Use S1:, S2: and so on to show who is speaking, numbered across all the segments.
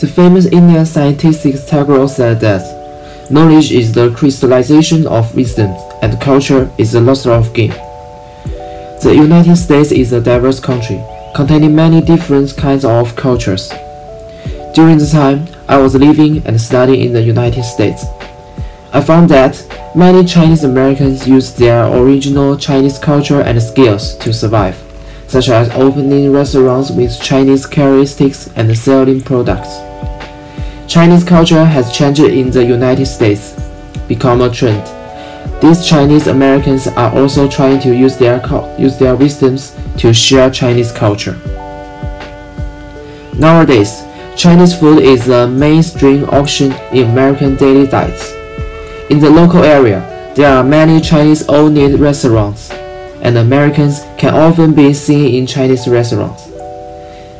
S1: The famous Indian scientist Tagore said that knowledge is the crystallization of wisdom, and culture is the luster of game. The United States is a diverse country, containing many different kinds of cultures. During the time I was living and studying in the United States, I found that many Chinese Americans use their original Chinese culture and skills to survive, such as opening restaurants with Chinese characteristics and selling products. Chinese culture has changed in the United States, become a trend. These Chinese Americans are also trying to use their use their wisdoms to share Chinese culture. Nowadays, Chinese food is a mainstream option in American daily diets. In the local area, there are many Chinese-owned restaurants, and Americans can often be seen in Chinese restaurants.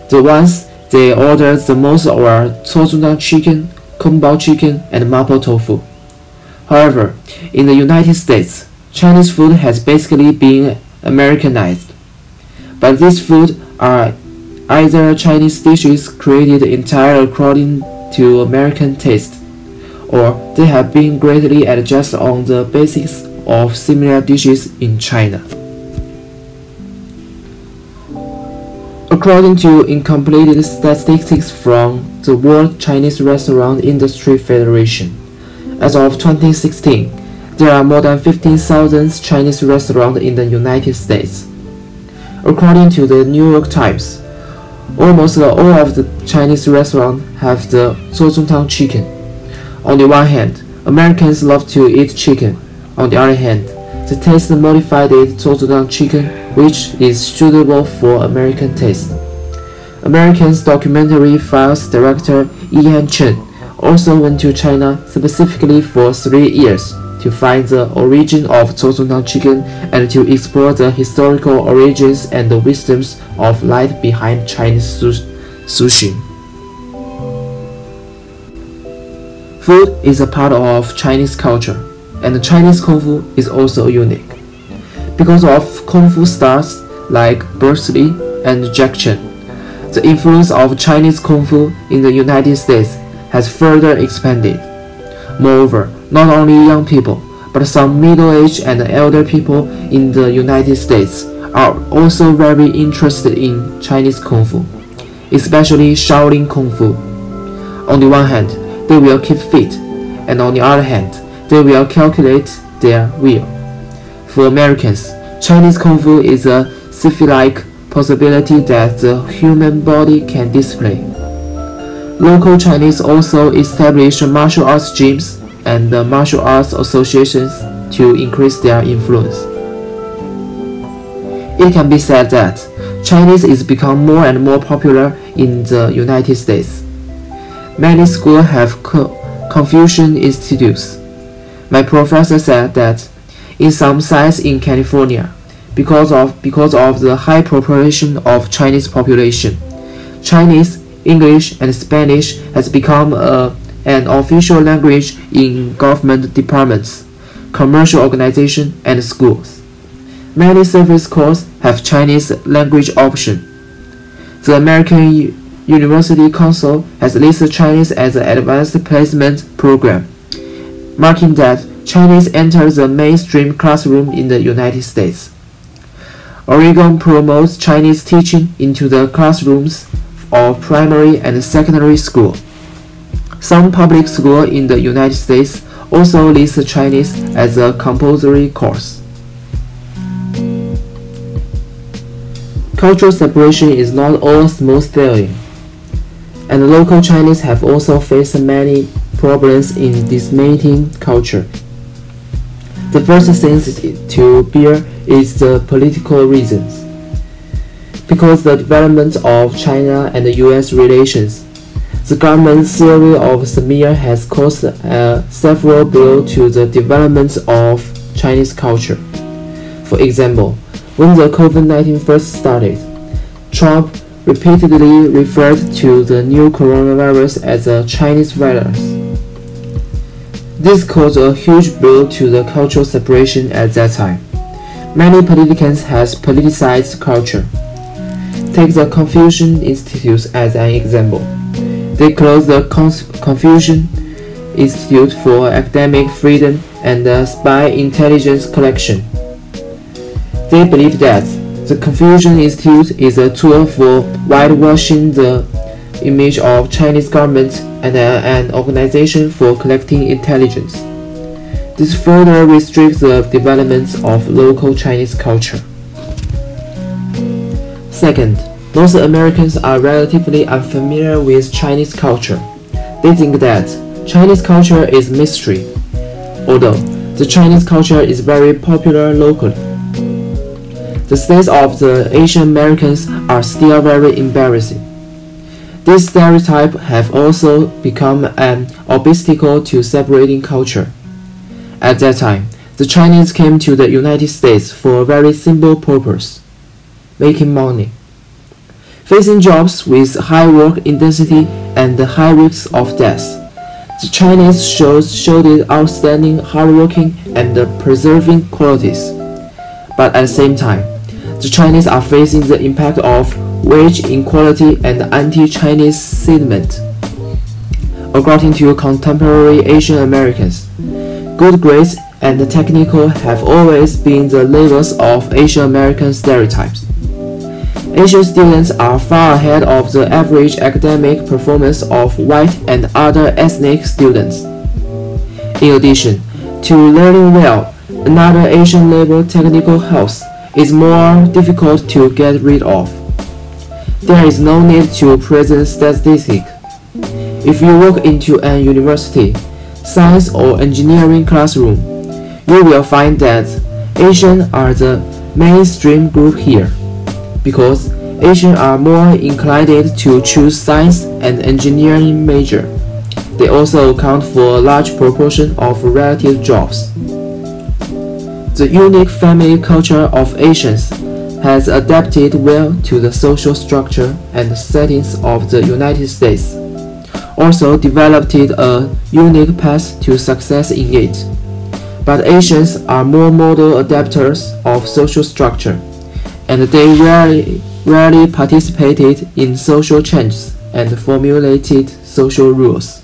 S1: The ones they order the most are Zuo Zongtang chicken, Kung Pao chicken, and Mapo tofu. However, in the United States, Chinese food has basically been Americanized. But these food are either Chinese dishes created entirely according to American taste, or they have been greatly adjusted on the basis of similar dishes in China. According to incomplete statistics from the World Chinese Restaurant Industry Federation, as of 2016, there are more than 15,000 Chinese restaurants in the United States. According to the New York Times, almost all of the Chinese restaurants have the Zuo Zongtang chicken. On the one hand, Americans love to eat chicken. On the other hand, the taste modified Zuo Zongtang chicken which is suitable for American taste. American's documentary files director Ian Chen also went to China specifically for three years to find the origin of Zuo Zongtang chicken and to explore the historical origins and the wisdoms of life behind Chinese sushi. Food is a part of Chinese culture, and Chinese kung fu is also unique because of kung fu stars like Bruce Lee and Jack Chan. The influence of Chinese kung fu in the United States has further expanded. Moreover, not only young people, but some middle-aged and elder people in the United States are also very interested in Chinese kung fu, especially Shaolin kung fu. On the one hand, they will keep fit, and on the other hand, they will calculate their will. For Americans, Chinese Kung Fu is a sci-fi-like possibility that the human body can display. Local Chinese also established martial arts gyms and martial arts associations to increase their influence. It can be said that Chinese is become more and more popular in the United States. Many schools have Confucian institutes. My professor said that in some sites in California because of, because of the high proportion of Chinese population. Chinese, English, and Spanish has become a, an official language in government departments, commercial organizations, and schools. Many service corps have Chinese language option. The American University Council has listed Chinese as an advanced placement program, marking that Chinese enters the mainstream classroom in the United States. Oregon promotes Chinese teaching into the classrooms of primary and secondary school. Some public schools in the United States also list Chinese as a compulsory course. Cultural separation is not all smooth sailing, and local Chinese have also faced many problems in disseminating culture. The first thing to bear is the political reasons. Because the development of China and US relations, the government's theory of smear has caused uh, several blows to the development of Chinese culture. For example, when the COVID-19 first started, Trump repeatedly referred to the new coronavirus as a Chinese virus. This caused a huge blow to the cultural separation at that time. Many politicians has politicized culture. Take the Confucian Institute as an example. They closed the Confucian Institute for Academic Freedom and the Spy Intelligence Collection. They believe that the Confucian Institute is a tool for whitewashing the image of Chinese government and uh, an organization for collecting intelligence. This further restricts the development of local Chinese culture. Second, most Americans are relatively unfamiliar with Chinese culture. They think that Chinese culture is mystery, although the Chinese culture is very popular locally. The states of the Asian Americans are still very embarrassing. These stereotypes have also become an obstacle to separating culture. At that time, the Chinese came to the United States for a very simple purpose making money. Facing jobs with high work intensity and the high risks of death, the Chinese shows showed outstanding hardworking and preserving qualities. But at the same time, the Chinese are facing the impact of wage inequality and anti-Chinese sentiment. According to contemporary Asian Americans, good grades and technical have always been the labels of Asian American stereotypes. Asian students are far ahead of the average academic performance of white and other ethnic students. In addition to learning well, another Asian label technical health is more difficult to get rid of. There is no need to present statistics. If you walk into an university, science or engineering classroom, you will find that Asians are the mainstream group here, because Asians are more inclined to choose science and engineering major. They also account for a large proportion of relative jobs. The unique family culture of Asians has adapted well to the social structure and settings of the United States, also developed a unique path to success in it. But Asians are more model adapters of social structure, and they rarely, rarely participated in social changes and formulated social rules.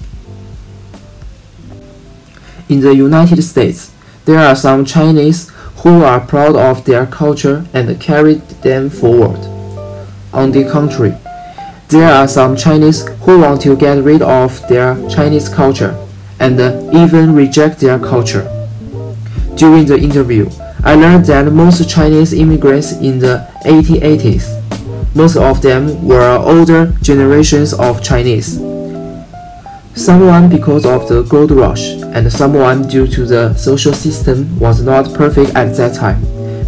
S1: In the United States, there are some Chinese who are proud of their culture and carry them forward. On the contrary, there are some Chinese who want to get rid of their Chinese culture and even reject their culture. During the interview, I learned that most Chinese immigrants in the 1880s, most of them were older generations of Chinese Someone because of the gold rush, and someone due to the social system was not perfect at that time.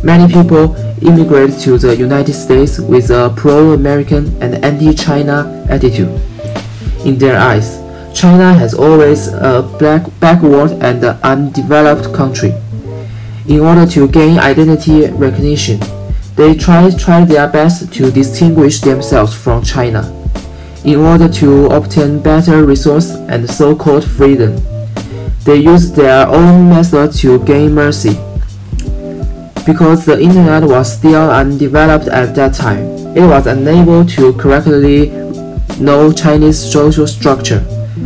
S1: Many people immigrated to the United States with a pro-American and anti-China attitude. In their eyes, China has always a black, backward and undeveloped country. In order to gain identity recognition, they tried, tried their best to distinguish themselves from China in order to obtain better resource and so-called freedom. They used their own method to gain mercy. Because the internet was still undeveloped at that time, it was unable to correctly know Chinese social structure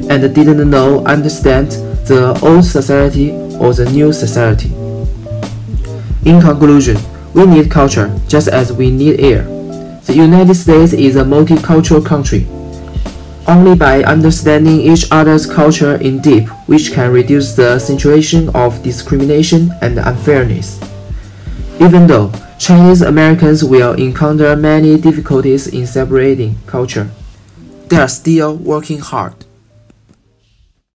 S1: and didn't know understand the old society or the new society. In conclusion, we need culture just as we need air. The United States is a multicultural country only by understanding each other's culture in deep which can reduce the situation of discrimination and unfairness. Even though Chinese Americans will encounter many difficulties in separating culture, they are still working hard.